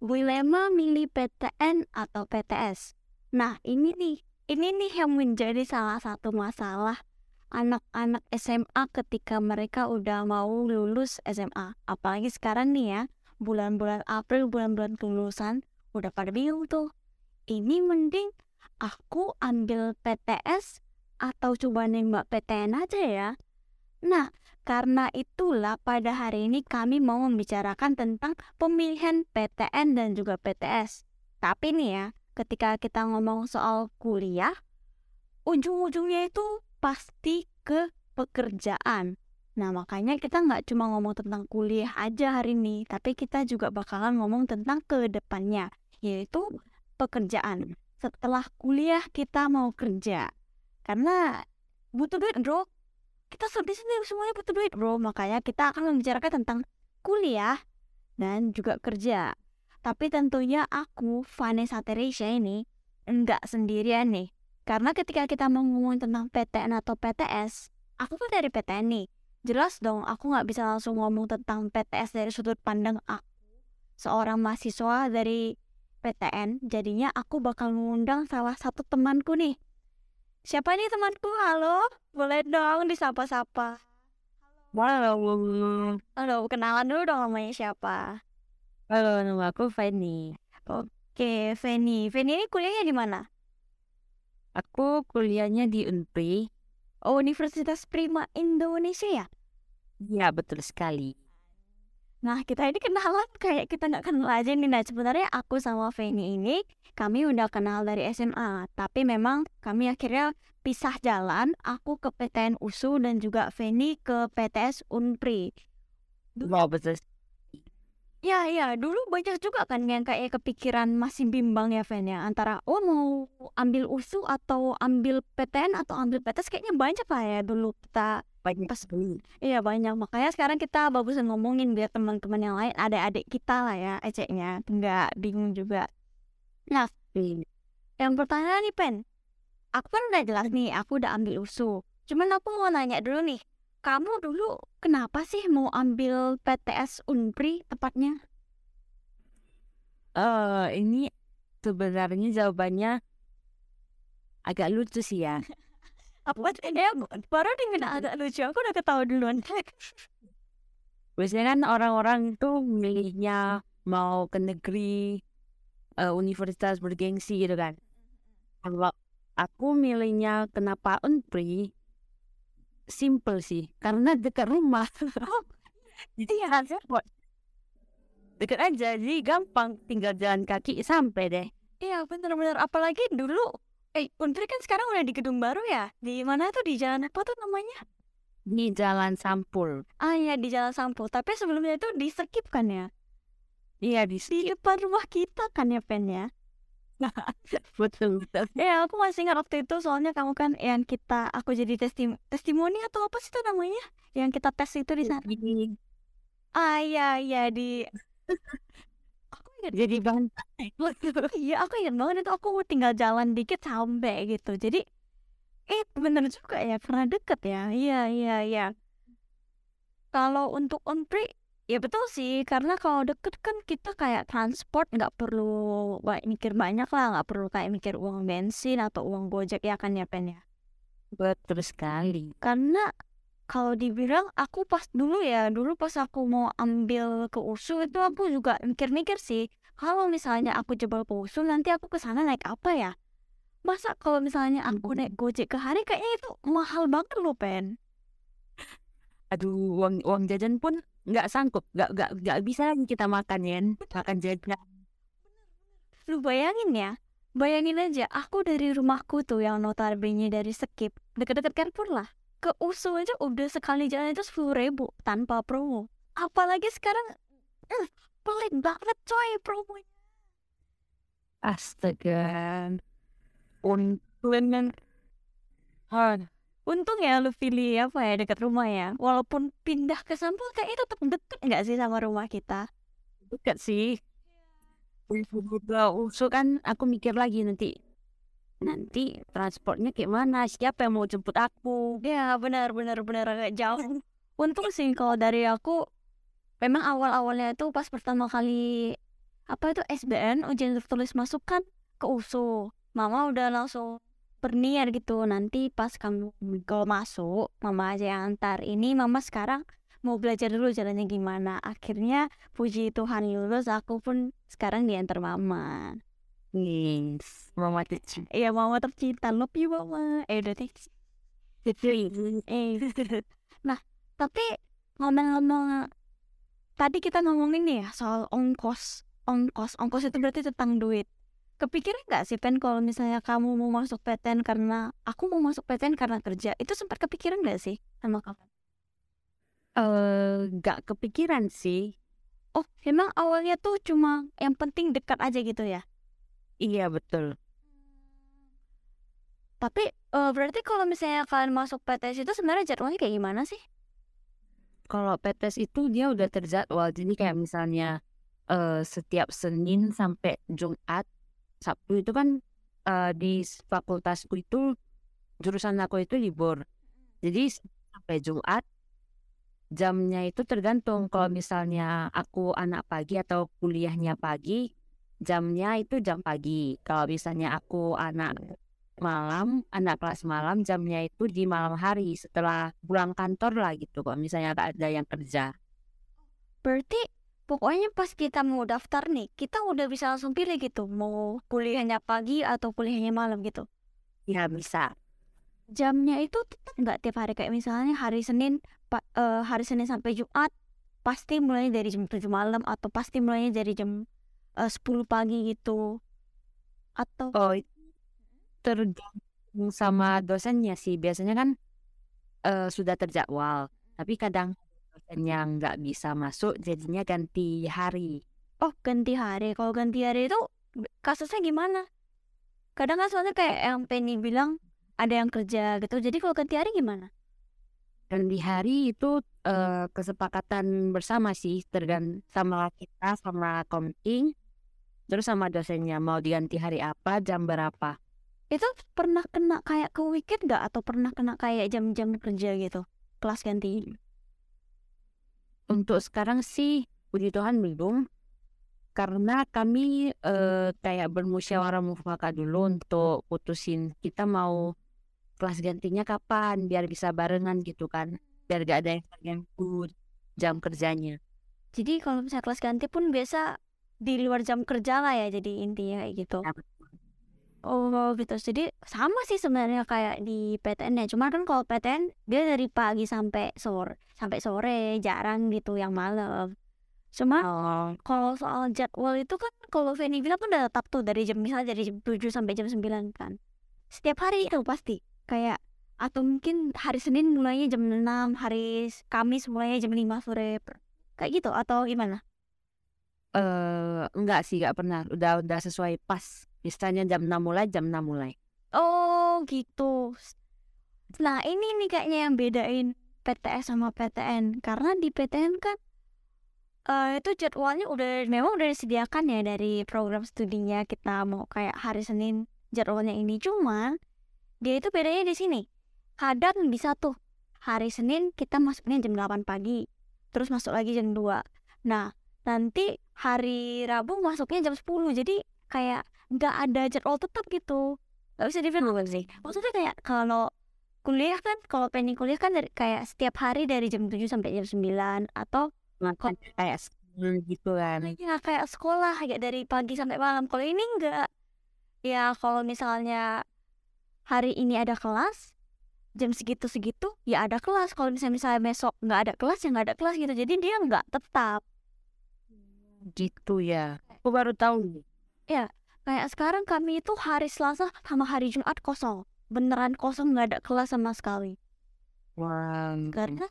dilema milih PTN atau PTS. Nah, ini nih, ini nih yang menjadi salah satu masalah anak-anak SMA ketika mereka udah mau lulus SMA. Apalagi sekarang nih ya, bulan-bulan April, bulan-bulan kelulusan, udah pada bingung tuh. Ini mending aku ambil PTS atau coba nembak PTN aja ya. Nah, karena itulah pada hari ini kami mau membicarakan tentang pemilihan PTN dan juga PTS. Tapi nih ya, ketika kita ngomong soal kuliah, ujung-ujungnya itu pasti ke pekerjaan. Nah, makanya kita nggak cuma ngomong tentang kuliah aja hari ini, tapi kita juga bakalan ngomong tentang ke depannya, yaitu pekerjaan. Setelah kuliah kita mau kerja. Karena butuh duit, bro kita di sini semuanya butuh duit bro. Makanya kita akan membicarakan tentang kuliah dan juga kerja. Tapi tentunya aku Vanessa Teresia ini enggak sendirian nih. Karena ketika kita mau tentang PTN atau PTS aku tuh dari PTN nih. Jelas dong aku nggak bisa langsung ngomong tentang PTS dari sudut pandang aku. Seorang mahasiswa dari PTN jadinya aku bakal mengundang salah satu temanku nih Siapa nih temanku? Halo? Boleh dong disapa-sapa. Halo. Halo, kenalan dulu dong namanya siapa? Halo, nama aku Fanny. Oke, Fanny. Fanny ini kuliahnya di mana? Aku kuliahnya di Unpri. Oh, Universitas Prima Indonesia ya? Iya, betul sekali. Nah, kita ini kenalan kayak kita nggak kenal aja nih. Nah, sebenarnya aku sama Fanny ini kami udah kenal dari SMA, tapi memang kami akhirnya pisah jalan. Aku ke PTN USU dan juga Feni ke PTS Unpri. Wow, betul. Ya, ya, dulu banyak juga kan yang kayak kepikiran masih bimbang ya Fen ya antara oh mau ambil USU atau ambil PTN atau ambil PTS kayaknya banyak lah ya dulu kita banyak pas Iya banyak makanya sekarang kita bagusan ngomongin biar teman-teman yang lain ada adik kita lah ya eceknya nggak bingung juga Nah, yang pertanyaan nih Pen, aku kan udah jelas nih, aku udah ambil USU. Cuman aku mau nanya dulu nih, kamu dulu kenapa sih mau ambil PTS Unpri tepatnya? Eh, uh, ini sebenarnya jawabannya agak lucu sih ya. Apa ya, baru dengan agak lucu, aku udah ketawa duluan. Biasanya kan orang-orang tuh milihnya mau ke negeri uh, universitas bergengsi gitu kan. Kalau aku milihnya kenapa Unpri simple sih karena dekat rumah. Oh, jadi ya dekat aja jadi gampang tinggal jalan kaki sampai deh. Iya bener-bener. Apalagi dulu eh Unpri kan sekarang udah di gedung baru ya? Di mana tuh? Di jalan apa tuh namanya? Di Jalan Sampul. Ah iya di Jalan Sampul. Tapi sebelumnya itu di skip kan ya? Iya di, di depan rumah kita kan ya Pen ya? Betul betul. Ya aku masih ingat waktu itu soalnya kamu kan yang kita aku jadi testim testimoni atau apa sih itu namanya? Yang kita tes itu di sana. Ah iya iya di jadi bahan iya aku ingat banget itu aku tinggal jalan dikit sampai gitu. Jadi eh bener juga ya karena deket ya? Iya iya iya. Kalau untuk on pre Ya betul sih, karena kalau deket kan kita kayak transport nggak perlu kayak mikir banyak lah, nggak perlu kayak mikir uang bensin atau uang gojek ya kan ya Pen ya. Betul sekali. Karena kalau dibilang aku pas dulu ya, dulu pas aku mau ambil ke USU itu aku juga mikir-mikir sih, kalau misalnya aku jebol ke USU nanti aku ke sana naik apa ya? Masa kalau misalnya aku naik gojek ke hari kayaknya itu mahal banget loh Pen. Aduh, uang uang jajan pun nggak sanggup nggak nggak nggak bisa kita makan ya makan jajan. lu bayangin ya bayangin aja aku dari rumahku tuh yang notabene dari skip deket-deket Carrefour lah ke USU aja udah sekali jalan itu sepuluh ribu tanpa promo apalagi sekarang uh, pelit banget coy promonya astaga untung Untung ya lu pilih apa ya dekat rumah ya. Walaupun pindah ke Sampul kayaknya tetap deket nggak sih sama rumah kita? Dekat sih. Udah usuk kan aku mikir lagi nanti nanti transportnya kayak mana siapa yang mau jemput aku? Ya benar benar benar. Agak jauh. Untung sih kalau dari aku memang awal awalnya itu pas pertama kali apa itu SBN ujian tertulis masuk kan ke USU mama udah langsung berniat gitu nanti pas kamu kalau masuk mama aja yang antar. Ini mama sekarang mau belajar dulu jalannya gimana. Akhirnya puji Tuhan lulus aku pun sekarang diantar mama Yes, mama tercinta. Iya mama tercinta. Love you mama. Eh udah deh. Eh nah tapi ngomong-ngomong tadi kita ngomongin nih ya soal ongkos ongkos. Ongkos itu berarti tentang duit. Kepikiran nggak sih pen kalau misalnya kamu mau masuk PTN karena aku mau masuk PTN karena kerja? Itu sempat kepikiran nggak sih sama kamu? Eh, nggak kepikiran sih. oh emang awalnya tuh cuma yang penting dekat aja gitu ya Iya betul. tapi eh, berarti kalau misalnya kalian masuk PTS itu sebenarnya jadwalnya kayak gimana sih Kalau PTS itu dia udah terjadwal. Jadi kayak misalnya eh, setiap Senin sampai Jumat, Sabtu itu kan eh, di fakultasku itu jurusan aku itu libur. Jadi sampai Jumat jamnya itu tergantung. Kalau misalnya aku anak pagi atau kuliahnya pagi, jamnya itu jam pagi. Kalau misalnya aku anak malam, anak kelas malam, jamnya itu di malam hari setelah pulang kantor lah gitu. Kalau misalnya ada yang kerja. berarti pokoknya pas kita mau daftar nih kita udah bisa langsung pilih gitu mau kuliahnya pagi atau kuliahnya malam gitu Ya bisa. jamnya itu tetap nggak tiap hari kayak misalnya hari Senin pa- eh, hari Senin sampai Jumat pasti mulainya dari jam 7 malam atau pasti mulainya dari jam eh, 10 pagi gitu atau Oh, tergantung sama dosennya sih. Biasanya kan eh, sudah terjadwal. Tapi kadang dosen yang nggak bisa masuk, jadinya ganti hari. oh ganti hari kalau ganti hari itu kasusnya gimana kadang kan soalnya kayak yang Penny bilang ada yang kerja gitu jadi kalau ganti hari gimana Ganti hari itu eh, kesepakatan bersama sih, tergantung sama kita, sama komting, terus sama dosennya mau diganti hari apa, jam berapa. itu pernah kena kayak ke weekend nggak atau pernah kena kayak jam-jam kerja gitu kelas ganti Untuk sekarang sih, puji Tuhan belum. Karena kami eh, kayak bermusyawarah mufakat dulu untuk putusin kita mau kelas gantinya kapan, biar bisa barengan gitu kan. Biar gak ada yang terganggu jam kerjanya. Jadi kalau misalnya kelas ganti pun biasa di luar jam kerja lah ya jadi intinya kayak gitu. Ya, betul. Oh gitu. Jadi sama sih sebenarnya kayak di PTN ya. Cuma kan kalau PTN dia dari pagi sampai sore, sampai sore jarang gitu yang malam. Cuma Oh, kalau soal jadwal itu kan kalau Feni bilang kan udah tetap tuh dari jam misalnya dari jam 7 sampai jam 9 kan. Setiap hari itu pasti kayak atau mungkin hari Senin mulainya jam 6, hari Kamis mulainya jam 5 sore. Kayak gitu atau gimana? Eh enggak sih, gak pernah. Udah udah sesuai pas. Misalnya jam 6 mulai, jam 6 mulai. Oh gitu. Nah ini nih kayaknya yang bedain PTS sama PTN karena di PTN kan eh, itu jadwalnya udah memang udah disediakan ya dari program studinya kita mau kayak hari Senin jadwalnya ini cuma dia itu bedanya di sini kadang bisa tuh hari Senin kita masuknya jam 8 pagi terus masuk lagi jam 2 nah nanti hari Rabu masuknya jam 10 jadi kayak nggak ada jadwal tetap gitu. Nggak bisa dibilang sih? maksudnya kayak kalau kuliah kan kalau pengen kuliah kan dari, kayak setiap hari dari jam 7 sampai jam 9 atau Makan kayak sekolah gitu kan. ya kayak sekolah kayak dari pagi sampai malam. Kalau ini enggak ya kalau misalnya hari ini ada kelas jam segitu segitu ya ada kelas. Kalau misalnya misalnya besok nggak ada kelas ya nggak ada kelas gitu. Jadi dia nggak tetap Gitu ya. Aku baru tahu nih. kayak sekarang kami itu hari Selasa sama hari Jumat kosong beneran kosong nggak ada kelas sama sekali Wah. karena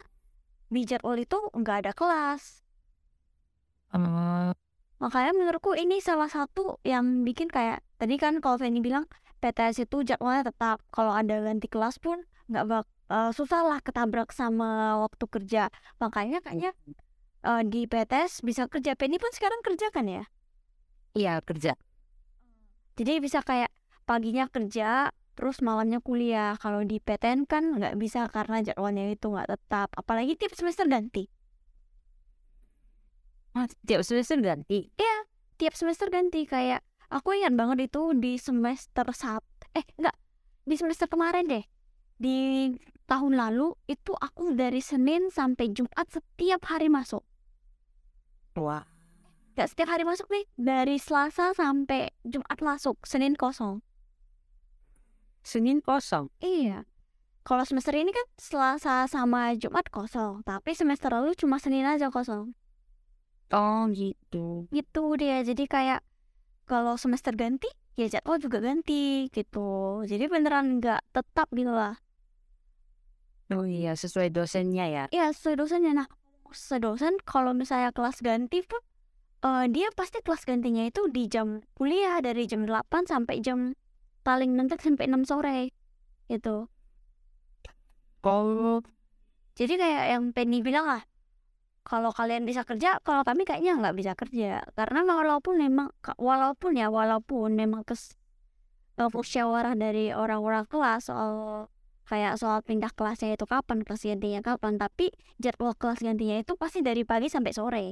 di jadwal itu nggak ada kelas Eh, Makanya menurutku ini salah satu yang bikin kayak tadi kan kalau Feni bilang PTS itu jadwalnya tetap kalau ada ganti kelas pun nggak bak eh, susah lah ketabrak sama waktu kerja. Makanya kayaknya eh, di PTS bisa kerja. Penny pun sekarang kerja kan ya. Iya kerja. Jadi bisa kayak paginya kerja terus malamnya kuliah. Kalau di PTN kan nggak bisa karena jadwalnya itu nggak tetap. Apalagi tiap semester ganti. Ah, tiap semester ganti. tiap semester ganti kayak aku ingat banget itu di semester satu eh enggak di semester kemarin deh di tahun lalu itu aku dari Senin sampai Jumat setiap hari masuk Wah. Gak setiap hari masuk nih dari Selasa sampai Jumat masuk Senin kosong Senin kosong. iya kalau semester ini kan Selasa sama Jumat kosong tapi semester lalu cuma Senin aja kosong Oh gitu. gitu dia jadi kayak kalau semester ganti ya jadwal juga ganti gitu jadi beneran nggak tetap gitu lah Oh iya, sesuai dosennya ya. ya sesuai dosennya nah sesuai dosen kalau misalnya kelas ganti pun eh, dia pasti kelas gantinya itu di jam kuliah dari jam 8 sampai jam paling mentok sampai 6 sore gitu. Oh, jadi kayak yang Penny bilang lah kalau kalian bisa kerja kalau kami kayaknya nggak bisa kerja. Karena walaupun memang walaupun ya walaupun memang kes eh, musyawarah dari orang-orang kelas soal kayak soal pindah kelasnya itu kapan kelas gantinya kapan tapi jadwal kelas gantinya itu pasti dari pagi sampai sore.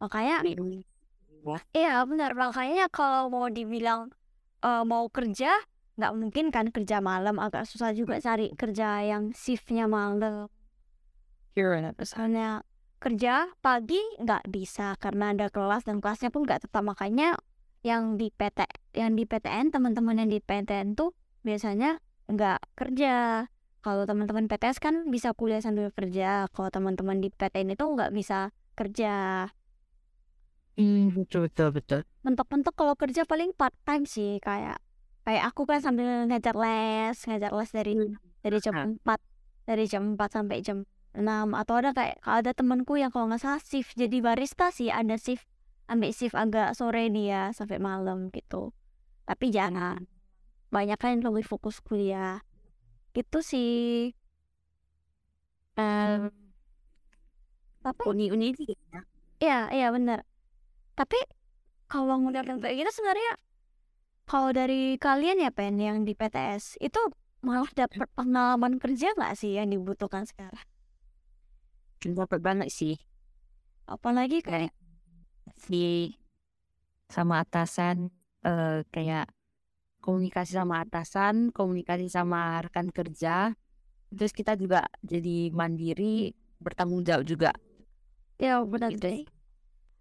Makanya Wah. iya benar. Makanya kalau mau dibilang eh, mau kerja nggak mungkin kan kerja malam. Agak susah juga cari kerja yang shiftnya malam. Misalnya kerja pagi nggak bisa karena ada kelas dan kelasnya pun nggak tetap. Makanya yang di PT yang di PTN teman-teman yang di PTN tuh biasanya nggak kerja. Kalau teman-teman PTS kan bisa kuliah sambil kerja. Kalau teman-teman di PTN itu nggak bisa kerja. Hmm, betul betul betul. mentok-mentok kalau kerja paling part time sih kayak kayak aku kan sambil ngajar les ngajar les dari dari jam 4 dari jam 4 sampai jam 6 atau ada kayak ada temanku yang kalau nggak salah shift jadi barista sih ada shift ambil shift agak sore dia sampai malam gitu tapi jangan banyak kan yang lebih fokus kuliah gitu sih Um, tapi uni-uni itu ya. Iya, iya benar. Tapi kalau ngeliat yang kayak gitu sebenarnya kalau dari kalian ya Pen yang di PTS itu malah dapat pengalaman kerja nggak sih yang dibutuhkan sekarang? Dapat banget sih. Apalagi kayak di sama atasan eh kayak komunikasi sama atasan, komunikasi sama rekan kerja. Terus kita juga jadi mandiri, bertanggung jawab juga. ya benar Gitu deh.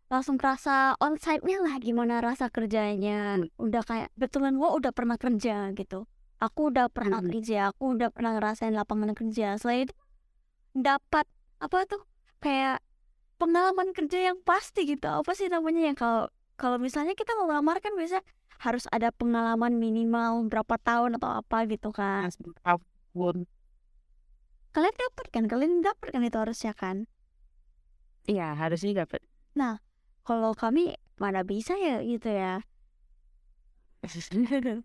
Langsung kerasa onsite-nya lah gimana rasa kerjanya. Udah kayak betulan gua udah pernah kerja gitu. Aku udah pernah Hmm. kerja, aku udah pernah ngerasain lapangan kerja. Selain itu dapat apa tuh kayak pengalaman kerja yang pasti gitu. Apa sih namanya yang kalau kalau misalnya kita ngelamar kan biasa harus ada pengalaman minimal berapa tahun atau apa gitu kan. Tahun. Kalian dapat kan? Kalian dapat kan itu harusnya kan? Iya, harusnya dapat. Kalau kami mana bisa ya gitu ya.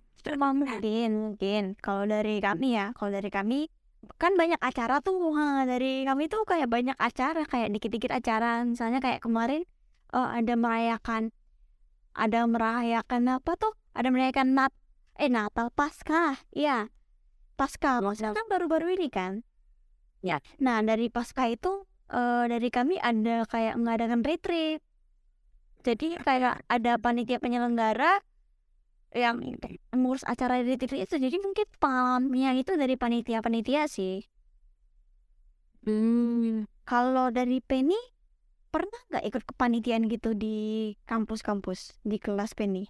Mungkin mungkin kalau dari kami ya, kalau dari kami kan banyak acara tuh ha, dari kami tuh kayak banyak acara kayak dikit-dikit acara. Misalnya kayak kemarin eh, ada merayakan ada merayakan apa tuh? Ada merayakan nat eh Natal Paskah iya. Paskah maksudnya kan baru-baru ini kan? Ya. nah dari Paskah itu eh, dari kami ada kayak mengadakan retreat. Jadi kayak ada panitia penyelenggara yang ngurus acara retreat itu jadi mungkin pengalamannya itu dari panitia-panitia sih Hmm, kalau dari Penny pernah nggak ikut kepanitiaan gitu di kampus-kampus di kelas Penny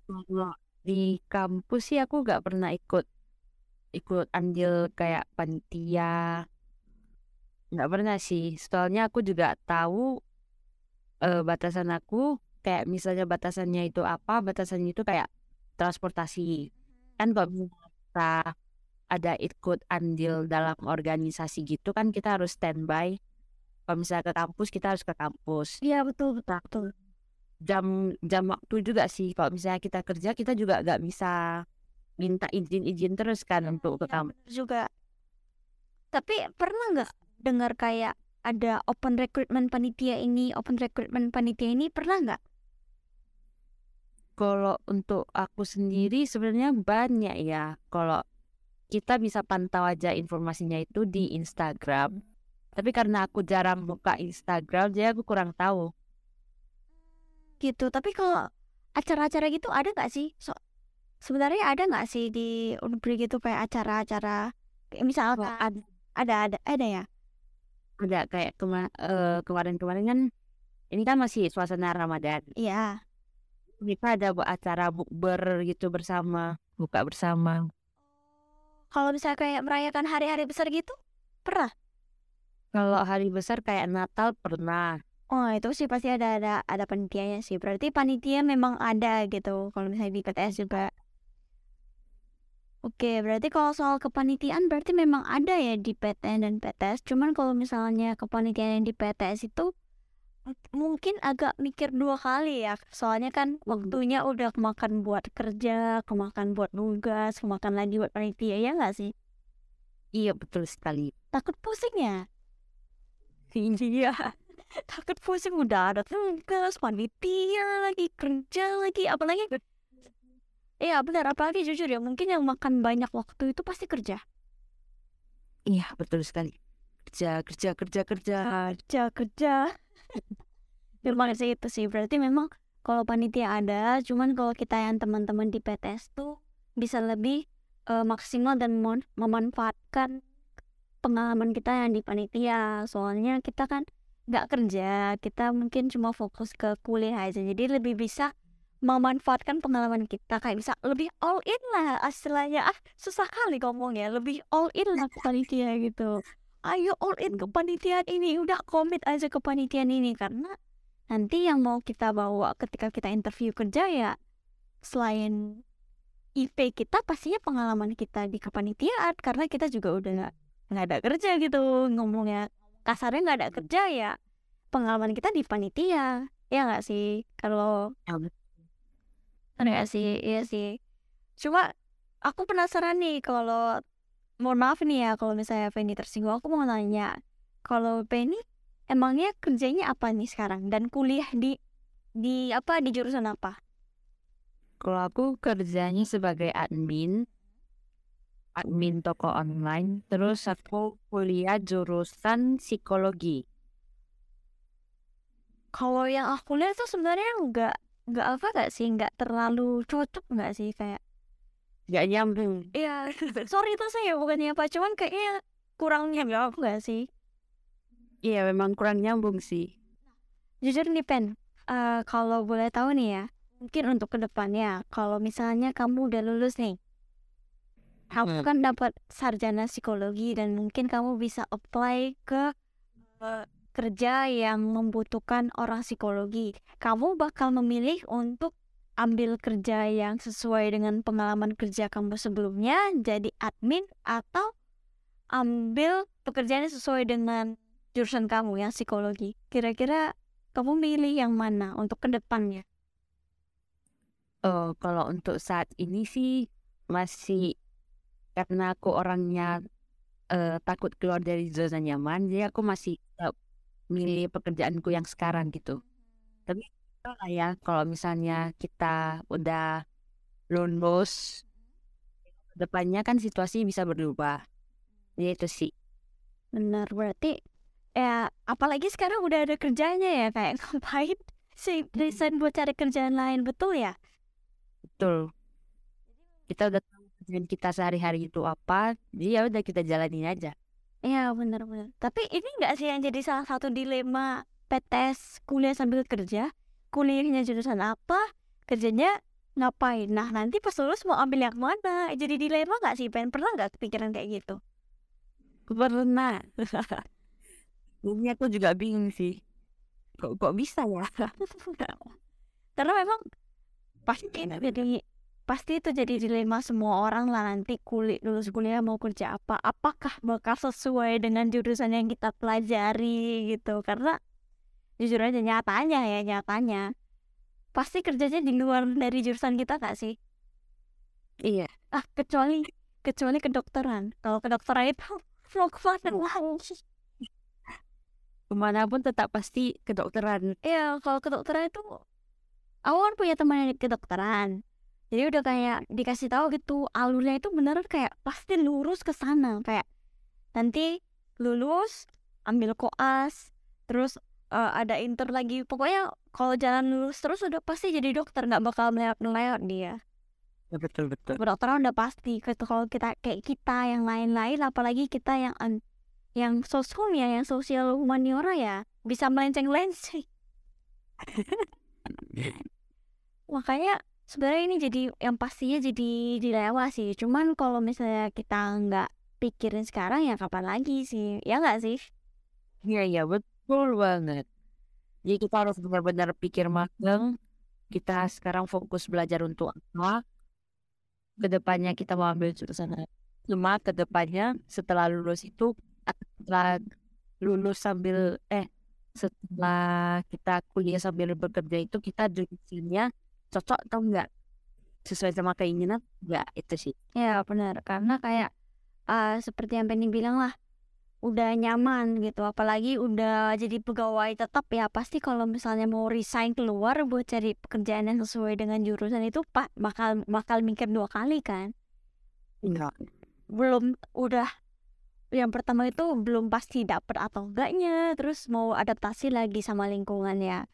di kampus sih aku nggak pernah ikut ikut andil kayak panitia. Nggak pernah sih. Soalnya aku juga tahu eh, batasan aku kayak misalnya batasannya itu apa, batasannya itu kayak transportasi. Kan kalau kita ada ikut andil dalam organisasi gitu kan kita harus standby. Kalau misalnya ke kampus kita harus ke kampus. iya betul betul betul jam jam waktu juga sih kalau misalnya kita kerja kita juga nggak bisa minta izin-izin terus kan untuk ke Ya, kampus juga tapi pernah nggak dengar kayak ada open recruitment panitia ini open recruitment panitia ini pernah nggak kalau untuk aku sendiri sebenarnya banyak ya. Kalau kita bisa pantau aja informasinya itu di Instagram. Tapi karena aku jarang buka Instagram, jadi aku kurang tahu. gitu. Tapi kalau acara-acara gitu ada nggak sih? So sebenarnya ada nggak sih di Unpri gitu kayak acara-acara? Kayak misalkan Wah, ada, ada ada ada ya? Ada kayak kema eh, kemarin-kemarin kan ini kan masih suasana Ramadan. iya Kita ada buat acara bukber gitu bersama, buka bersama. kalau misalnya kayak merayakan hari-hari besar gitu pernah Kalau hari besar kayak Natal pernah. oh itu sih pasti ada ada ada panitianya sih berarti panitia memang ada gitu kalau misalnya di PTS juga Oke, berarti kalau soal kepanitiaan berarti memang ada ya di PTN dan PTS. Cuman kalau misalnya kepanitiaan yang di PTS itu mungkin agak mikir dua kali ya. Soalnya kan waktunya udah kemakan buat kerja, kemakan buat nugas, kemakan lagi buat panitia ya nggak sih? Iya betul sekali. Takut pusing ya? Iya. Takut pusing udah ada tugas, panitia lagi, kerja lagi, apalagi Iya benar, apalagi jujur ya, mungkin yang makan banyak waktu itu pasti kerja. Iya betul sekali. Kerja kerja kerja kerja. kerja kerja memang sih itu sih. Berarti memang kalau panitia ada cuman kalau kita yang teman-teman di PTS tuh bisa lebih eh, maksimal dan mon- memanfaatkan pengalaman kita yang di panitia. Soalnya kita kan nggak kerja kita mungkin cuma fokus ke kuliah aja. Jadi lebih bisa memanfaatkan pengalaman kita. Kayak bisa lebih all in lah istilahnya. Ah susah kali ngomongnya. Lebih all in lah panitia gitu ayo all in ke panitiaan ini udah komit aja ke panitiaan ini. Karena nanti yang mau kita bawa ketika kita interview kerja ya selain IP kita pastinya pengalaman kita di kepanitiaan. Karena kita juga udah nggak nggak ada kerja gitu. Ngomongnya kasarnya nggak ada kerja ya pengalaman kita di panitia. Ya nggak sih? Kalau Ya. Iya sih, iya sih. Cuma aku penasaran nih kalau mohon maaf nih ya kalau misalnya Penny tersinggung aku mau nanya kalau Penny emangnya kerjanya apa nih sekarang dan kuliah di di apa di jurusan apa? Kalau aku kerjanya sebagai admin, admin toko online, terus aku kuliah jurusan psikologi. Kalau yang aku lihat tuh sebenarnya nggak nggak apa gak sih nggak terlalu cocok nggak sih kayak Gak nyambung. Iya, sorry itu saya bukannya apa, cuman kayaknya kurang nyambung nggak sih? Iya memang kurang nyambung sih. Jujur nih Pen, eh, kalau boleh tahu nih ya, mungkin untuk ke depannya, kalau misalnya kamu udah lulus nih, kamu Hmm. kan dapat sarjana psikologi dan mungkin kamu bisa apply ke eh, kerja yang membutuhkan orang psikologi. Kamu bakal memilih untuk ambil kerja yang sesuai dengan pengalaman kerja kamu sebelumnya, jadi admin atau ambil pekerjaan yang sesuai dengan jurusan kamu yang psikologi. Kira-kira kamu milih yang mana untuk ke depannya? Oh, kalau untuk saat ini sih masih karena aku orangnya eh, takut keluar dari zona nyaman, jadi aku masih tetap milih pekerjaanku yang sekarang gitu. Tapi lah ya kalau misalnya kita udah lulus, depannya kan situasi bisa berubah. Jadi itu sih. Benar, berarti ya apalagi sekarang udah ada kerjanya ya kayak ngapain sih resign buat cari kerjaan lain betul ya? Betul. Kita udah tahu kerjaan kita sehari-hari itu apa, jadi ya udah kita jalanin aja. Iya benar-benar. Tapi ini nggak sih yang jadi salah satu dilema PTS kuliah sambil kerja? Kuliahnya jurusan apa? Kerjanya ngapain? Nah nanti pas lulus mau ambil yang mana? Jadi dilema nggak sih? Pen pernah nggak kepikiran kayak gitu? Pernah. Ini aku juga bingung sih. Kok kok bisa ya? Karena memang pasti jadi pasti itu jadi dilema semua orang lah nanti kulit lulus kuliah mau kerja apa apakah bakal sesuai dengan jurusan yang kita pelajari gitu karena jujur aja nyatanya ya nyatanya pasti kerjanya di luar dari jurusan kita gak sih Iya. ah kecuali kecuali kedokteran kalau kedokteran itu mau ke mana lagi Ke mana pun tetap pasti kedokteran. Iya, kalau kedokteran itu aku kan punya teman yang kedokteran. Jadi udah kayak dikasih tahu gitu, alurnya itu beneran kayak pasti lurus ke sana. Kayak nanti lulus ambil koas terus uh, ada inter lagi. Pokoknya kalau jalan lulus terus udah pasti jadi dokter nggak bakal meleot-meleot dia. Ya, betul betul. Kedokteran udah pasti gitu kalau kita kayak kita yang lain-lain apalagi kita yang yang sosum ya yang sosial humaniora ya bisa melenceng-lenceng. Makanya sebenarnya ini jadi yang pastinya jadi dilewat sih. Cuman kalau misalnya kita nggak pikirin sekarang ya kapan lagi sih? Ya nggak sih? Iya iya betul banget. Jadi kita harus benar-benar pikir magang kita sekarang fokus belajar untuk apa ke depannya kita mau ambil jurusan cuma ke depannya setelah lulus itu setelah lulus sambil eh setelah kita kuliah sambil bekerja itu kita jurusannya cocok atau enggak? Sesuai sama keinginan? Enggak itu sih. Ya benar. Karena kayak uh, seperti yang Penny bilang lah udah nyaman gitu. Apalagi udah jadi pegawai tetap ya pasti kalau misalnya mau resign keluar buat cari pekerjaan yang sesuai dengan jurusan itu pak bakal bakal mikir dua kali kan? Enggak belum udah. Yang pertama itu belum pasti dapet atau enggaknya terus mau adaptasi lagi sama lingkungan ya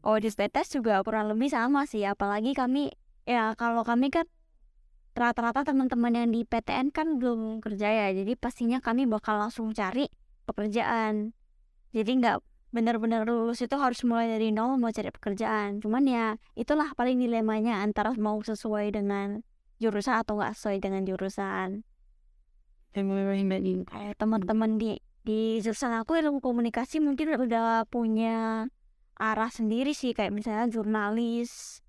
Oh di juga kurang lebih sama sih apalagi kami ya kalau kami kan rata-rata teman-teman yang di PTN kan belum kerja ya jadi pastinya kami bakal langsung cari pekerjaan. Jadi nggak benar-benar lulus itu harus mulai dari nol mau cari pekerjaan. Cuman ya itulah paling dilemanya antara mau sesuai dengan jurusan atau nggak sesuai dengan jurusan. Kayak teman-teman di di jurusan aku ilmu komunikasi mungkin udah punya arah sendiri sih kayak misalnya jurnalis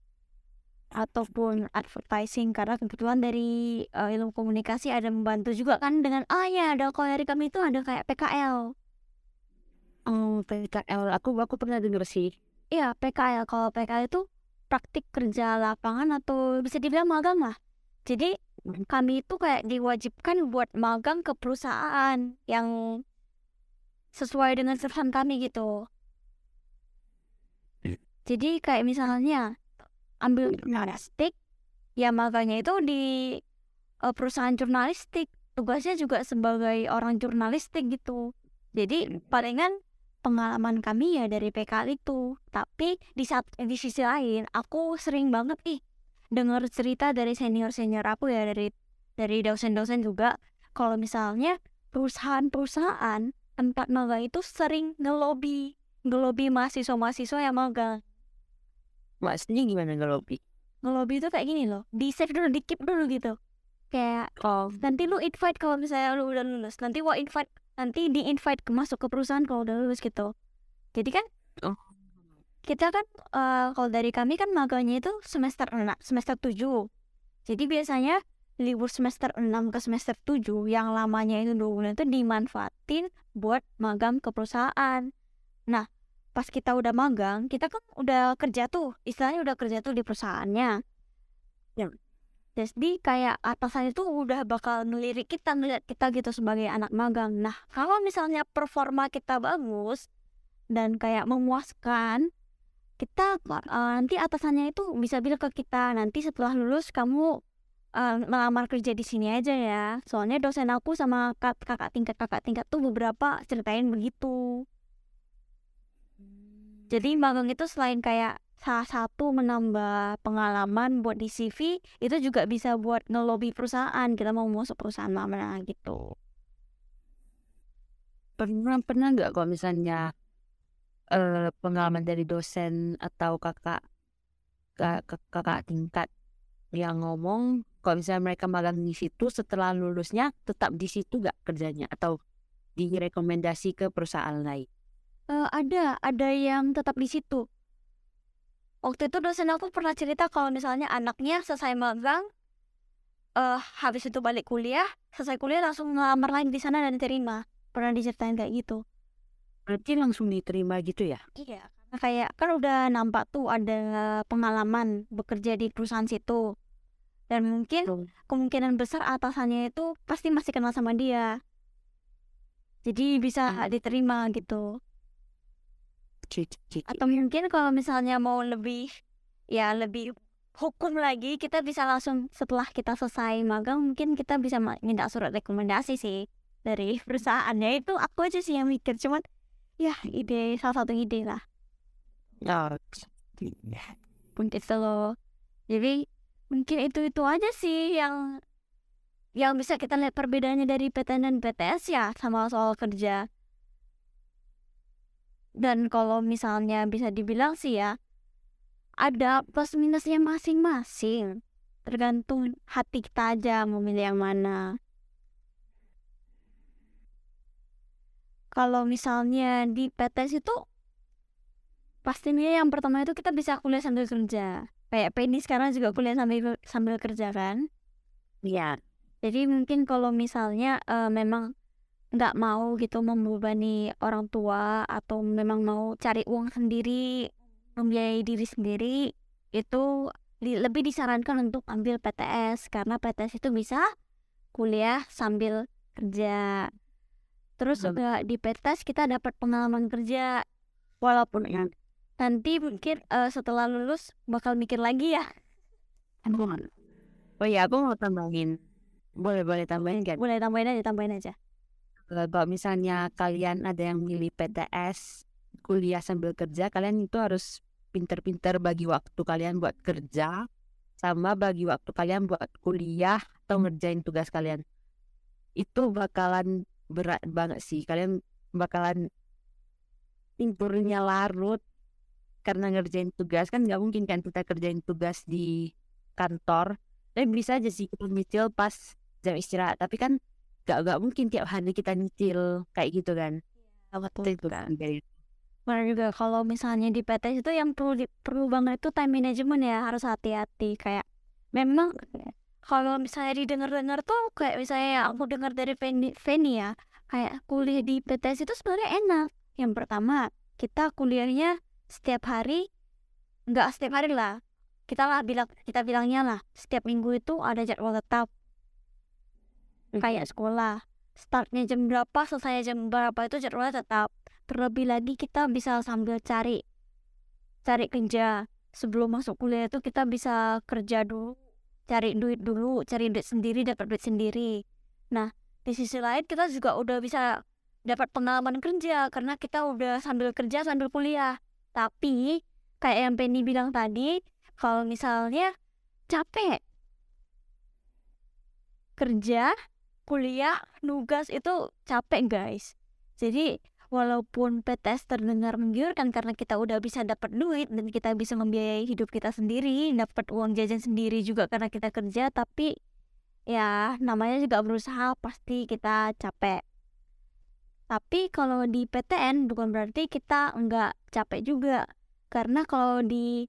ataupun advertising karena kebetulan dari uh, ilmu komunikasi ada membantu juga kan dengan ah ya ada kalau dari kami itu ada kayak PKL oh PKL aku aku pernah dengar sih. Iya PKL kalau PKL itu praktik kerja lapangan atau bisa dibilang magang lah. Jadi hmm. kami itu kayak diwajibkan buat magang ke perusahaan yang sesuai dengan jurusan kami gitu. Jadi kayak misalnya ambil jurnalistik, ya makanya itu di uh, perusahaan jurnalistik. Tugasnya juga sebagai orang jurnalistik gitu. Jadi palingan pengalaman kami ya dari PKL itu. Tapi di saat di sisi lain aku sering banget ih dengar cerita dari senior-senior aku ya dari dari dosen-dosen juga. Kalau misalnya perusahaan-perusahaan tempat magang itu sering ngelobi ngelobi mahasiswa-mahasiswa yang magang Maksudnya gimana ngelobi? Ngelobi itu kayak gini loh, di save dulu, di keep dulu gitu. Kayak oh. nanti lu invite kalau misalnya lu udah lulus, nanti gua invite, nanti di invite ke masuk ke perusahaan kalau udah lulus gitu. Jadi kan oh. kita kan uh, kalau dari kami kan maganya itu semester 6, semester 7. Jadi biasanya libur semester 6 ke semester 7 yang lamanya itu dua bulan itu dimanfaatin buat magang ke perusahaan. Nah, pas kita udah magang kita kan udah kerja tuh istilahnya udah kerja tuh di perusahaannya. Ya. Jadi kayak atasan itu udah bakal ngelirik kita ngeliat kita gitu sebagai anak magang. Nah kalau misalnya performa kita bagus dan kayak memuaskan kita uh, nanti atasannya itu bisa bilang ke kita nanti setelah lulus kamu uh, melamar kerja di sini aja ya. Soalnya dosen aku sama kakak tingkat kakak tingkat tuh beberapa ceritain begitu jadi magang itu selain kayak salah satu menambah pengalaman buat di CV, itu juga bisa buat ngelobi perusahaan kita mau masuk perusahaan mana gitu. Pernah pernah nggak kalau misalnya uh, pengalaman dari dosen atau kakak kakak, kakak tingkat yang ngomong kalau misalnya mereka magang di situ setelah lulusnya tetap di situ gak kerjanya atau direkomendasi ke perusahaan lain? Uh, ada ada yang tetap di situ. Waktu itu dosen aku pernah cerita kalau misalnya anaknya selesai magang uh, habis itu balik kuliah selesai kuliah langsung ngelamar lagi di sana dan diterima. Pernah diceritain kayak gitu. Berarti langsung diterima gitu ya? Iya karena kayak kan udah nampak tuh ada pengalaman bekerja di perusahaan situ. Dan mungkin kemungkinan besar atasannya itu pasti masih kenal sama dia. Jadi bisa hmm. diterima gitu atau mungkin kalau misalnya mau lebih ya lebih hukum lagi kita bisa langsung setelah kita selesai magang mungkin kita bisa minta surat rekomendasi sih dari perusahaannya. Itu aku aja sih yang mikir cuman ya ide salah satu ide lah. Oh, mungkin itu loh. Jadi mungkin itu itu aja sih yang yang bisa kita lihat perbedaannya dari PTN dan PTS ya sama soal kerja dan kalau misalnya bisa dibilang sih ya ada plus minusnya masing-masing. Tergantung hati kita aja mau milih yang mana. Kalau misalnya di PTS itu pastinya yang pertama itu kita bisa kuliah sambil kerja. Kayak Penny sekarang juga kuliah sambil sambil kerja kan? Iya. jadi mungkin kalau misalnya eh, memang nggak mau gitu membebani orang tua atau memang mau cari uang sendiri membiayai diri sendiri itu di- lebih disarankan untuk ambil PTS karena PTS itu bisa kuliah sambil kerja terus Betul. juga di PTS kita dapat pengalaman kerja walaupun Ya. nanti mungkin eh, setelah lulus bakal mikir lagi ya Oh iya, aku mau tambahin. Boleh boleh tambahin kan? boleh tambahin aja tambahin aja Kalau misalnya kalian ada yang milih PTS kuliah sambil kerja, kalian itu harus pinter-pinter bagi waktu kalian buat kerja sama bagi waktu kalian buat kuliah atau ngerjain tugas kalian. Itu bakalan berat banget sih. Kalian bakalan tidurnya larut karena ngerjain tugas kan nggak mungkin kan kita kerjain tugas di kantor tapi bisa aja sih kita pas jam istirahat tapi kan nggak nggak mungkin tiap hari kita nyicil kayak gitu kan? Betul itu kan. Benar juga kalau misalnya di PTS itu yang perlu di- perlu banget itu time management ya harus hati-hati. Kayak memang kalau misalnya didengar-dengar tuh kayak misalnya aku dengar dari Feni, Feni ya kayak kuliah di PTS itu sebenarnya enak. Yang pertama kita kuliahnya setiap hari nggak setiap hari lah. Kita lah bilang kita bilangnya lah setiap minggu itu ada jadwal tetap kayak sekolah startnya jam berapa selesai jam berapa itu jadwalnya tetap. Terlebih lagi kita bisa sambil cari cari kerja. Sebelum masuk kuliah itu kita bisa kerja dulu cari duit dulu cari duit sendiri dapat duit sendiri. Nah di sisi lain kita juga udah bisa dapat pengalaman kerja karena kita udah sambil kerja sambil kuliah. Tapi kayak yang Penny bilang tadi kalau misalnya capek kerja kuliah nugas itu capek guys jadi walaupun PTS terdengar menggiurkan karena kita udah bisa dapat duit dan kita bisa membiayai hidup kita sendiri, dapat uang jajan sendiri juga karena kita kerja, tapi ya namanya juga berusaha pasti kita capek. Tapi kalau di PTN bukan berarti kita nggak capek juga. Karena kalau di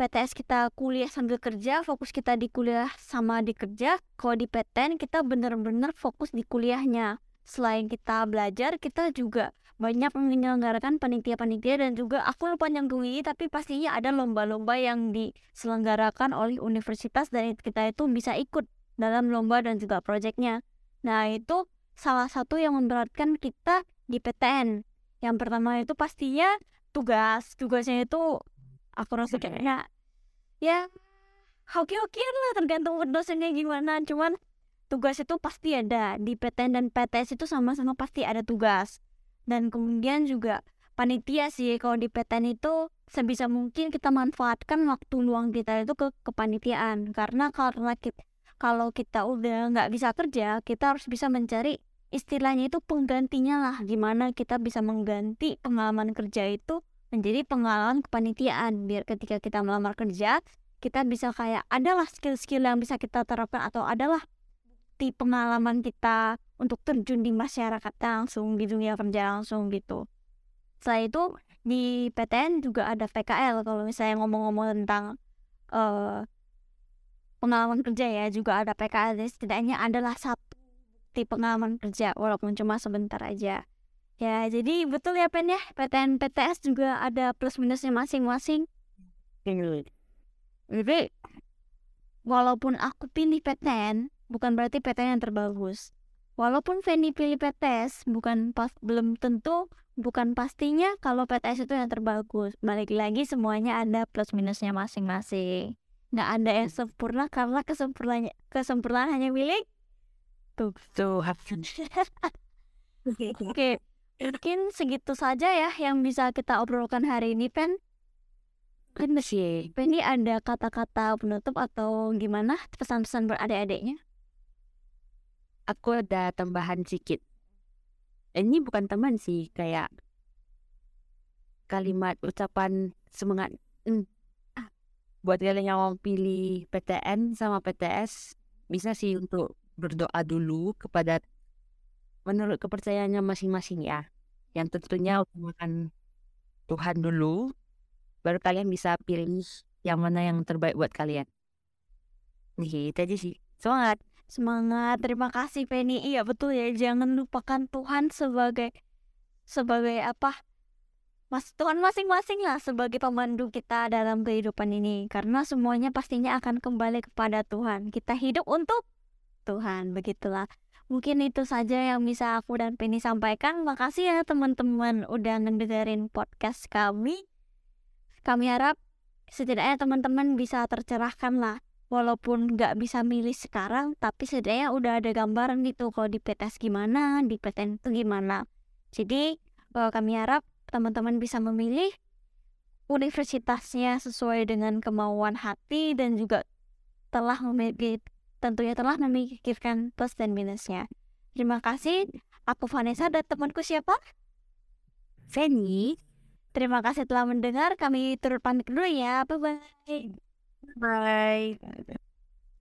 PTS kita kuliah sambil kerja, fokus kita di kuliah sama di kerja. Kalau di PTN kita bener-bener fokus di kuliahnya. Selain kita belajar, kita juga banyak menyelenggarakan panitia-panitia dan juga aku lupa nyambung ini tapi pastinya ada lomba-lomba yang diselenggarakan oleh universitas dan kita itu bisa ikut dalam lomba dan juga proyeknya. Nah itu salah satu yang memberatkan kita di PTN. Yang pertama itu pastinya tugas. Tugasnya itu aku rasa kayaknya ya oke-oke lah tergantung dosennya gimana. Cuman tugas itu pasti ada. Di PTN dan PTS itu sama-sama pasti ada tugas. Dan kemudian juga panitia sih. Kalau di PTN itu sebisa mungkin kita manfaatkan waktu luang kita itu ke kepanitiaan. Karena karena kita, kalau kita udah nggak bisa kerja kita harus bisa mencari istilahnya itu penggantinya lah. Gimana kita bisa mengganti pengalaman kerja itu menjadi pengalaman kepanitiaan biar ketika kita melamar kerja kita bisa kayak adalah skill-skill yang bisa kita terapkan atau adalah bukti pengalaman kita untuk terjun di masyarakat langsung di dunia kerja langsung gitu. Selain itu di PTN juga ada PKL kalau misalnya ngomong-ngomong tentang eh pengalaman kerja ya juga ada PKL setidaknya adalah satu bukti pengalaman kerja walaupun cuma sebentar aja. Ya jadi betul ya Pen ya PTN PTS juga ada plus minusnya masing-masing. Jadi walaupun aku pilih PTN bukan berarti PTN yang terbagus. Walaupun Feni pilih PTS, bukan pas belum tentu, bukan pastinya kalau PTS itu yang terbagus. Balik lagi semuanya ada plus minusnya masing-masing. Nggak ada yang sempurna karena kesempurnaan kesempurnaan hanya milik tuh. tuh Oke, mungkin segitu saja ya yang bisa kita obrolkan hari ini, Pen. Bener sih. Penny ada kata-kata penutup atau gimana pesan-pesan buat adik-adiknya? Aku ada tambahan sedikit. Ini bukan teman sih, kayak kalimat ucapan semangat. Hmm. Buat kalian yang mau pilih PTN sama PTS, bisa sih untuk berdoa dulu kepada menurut kepercayaannya masing-masing ya. Yang tentunya utamakan Tuhan dulu, baru kalian bisa pilih yang mana yang terbaik buat kalian. Nih, itu aja sih. Semangat! Semangat, terima kasih Penny. Iya betul ya, jangan lupakan Tuhan sebagai sebagai apa? Mas Tuhan masing-masing lah sebagai pemandu kita dalam kehidupan ini karena semuanya pastinya akan kembali kepada Tuhan. Kita hidup untuk Tuhan, begitulah. Mungkin itu saja yang bisa aku dan Penny sampaikan. Makasih ya teman-teman udah ngedengerin podcast kami. Kami harap setidaknya teman-teman bisa tercerahkan lah walaupun nggak bisa milih sekarang tapi setidaknya udah ada gambaran gitu kalau di PTS gimana di PTN itu gimana jadi uh, kami harap teman-teman bisa memilih universitasnya sesuai dengan kemauan hati dan juga telah memiliki tentunya telah memikirkan plus dan minusnya terima kasih aku Vanessa dan temanku siapa Fanny Terima kasih telah mendengar. Kami turut pamit dulu ya. Bye-bye. Bye.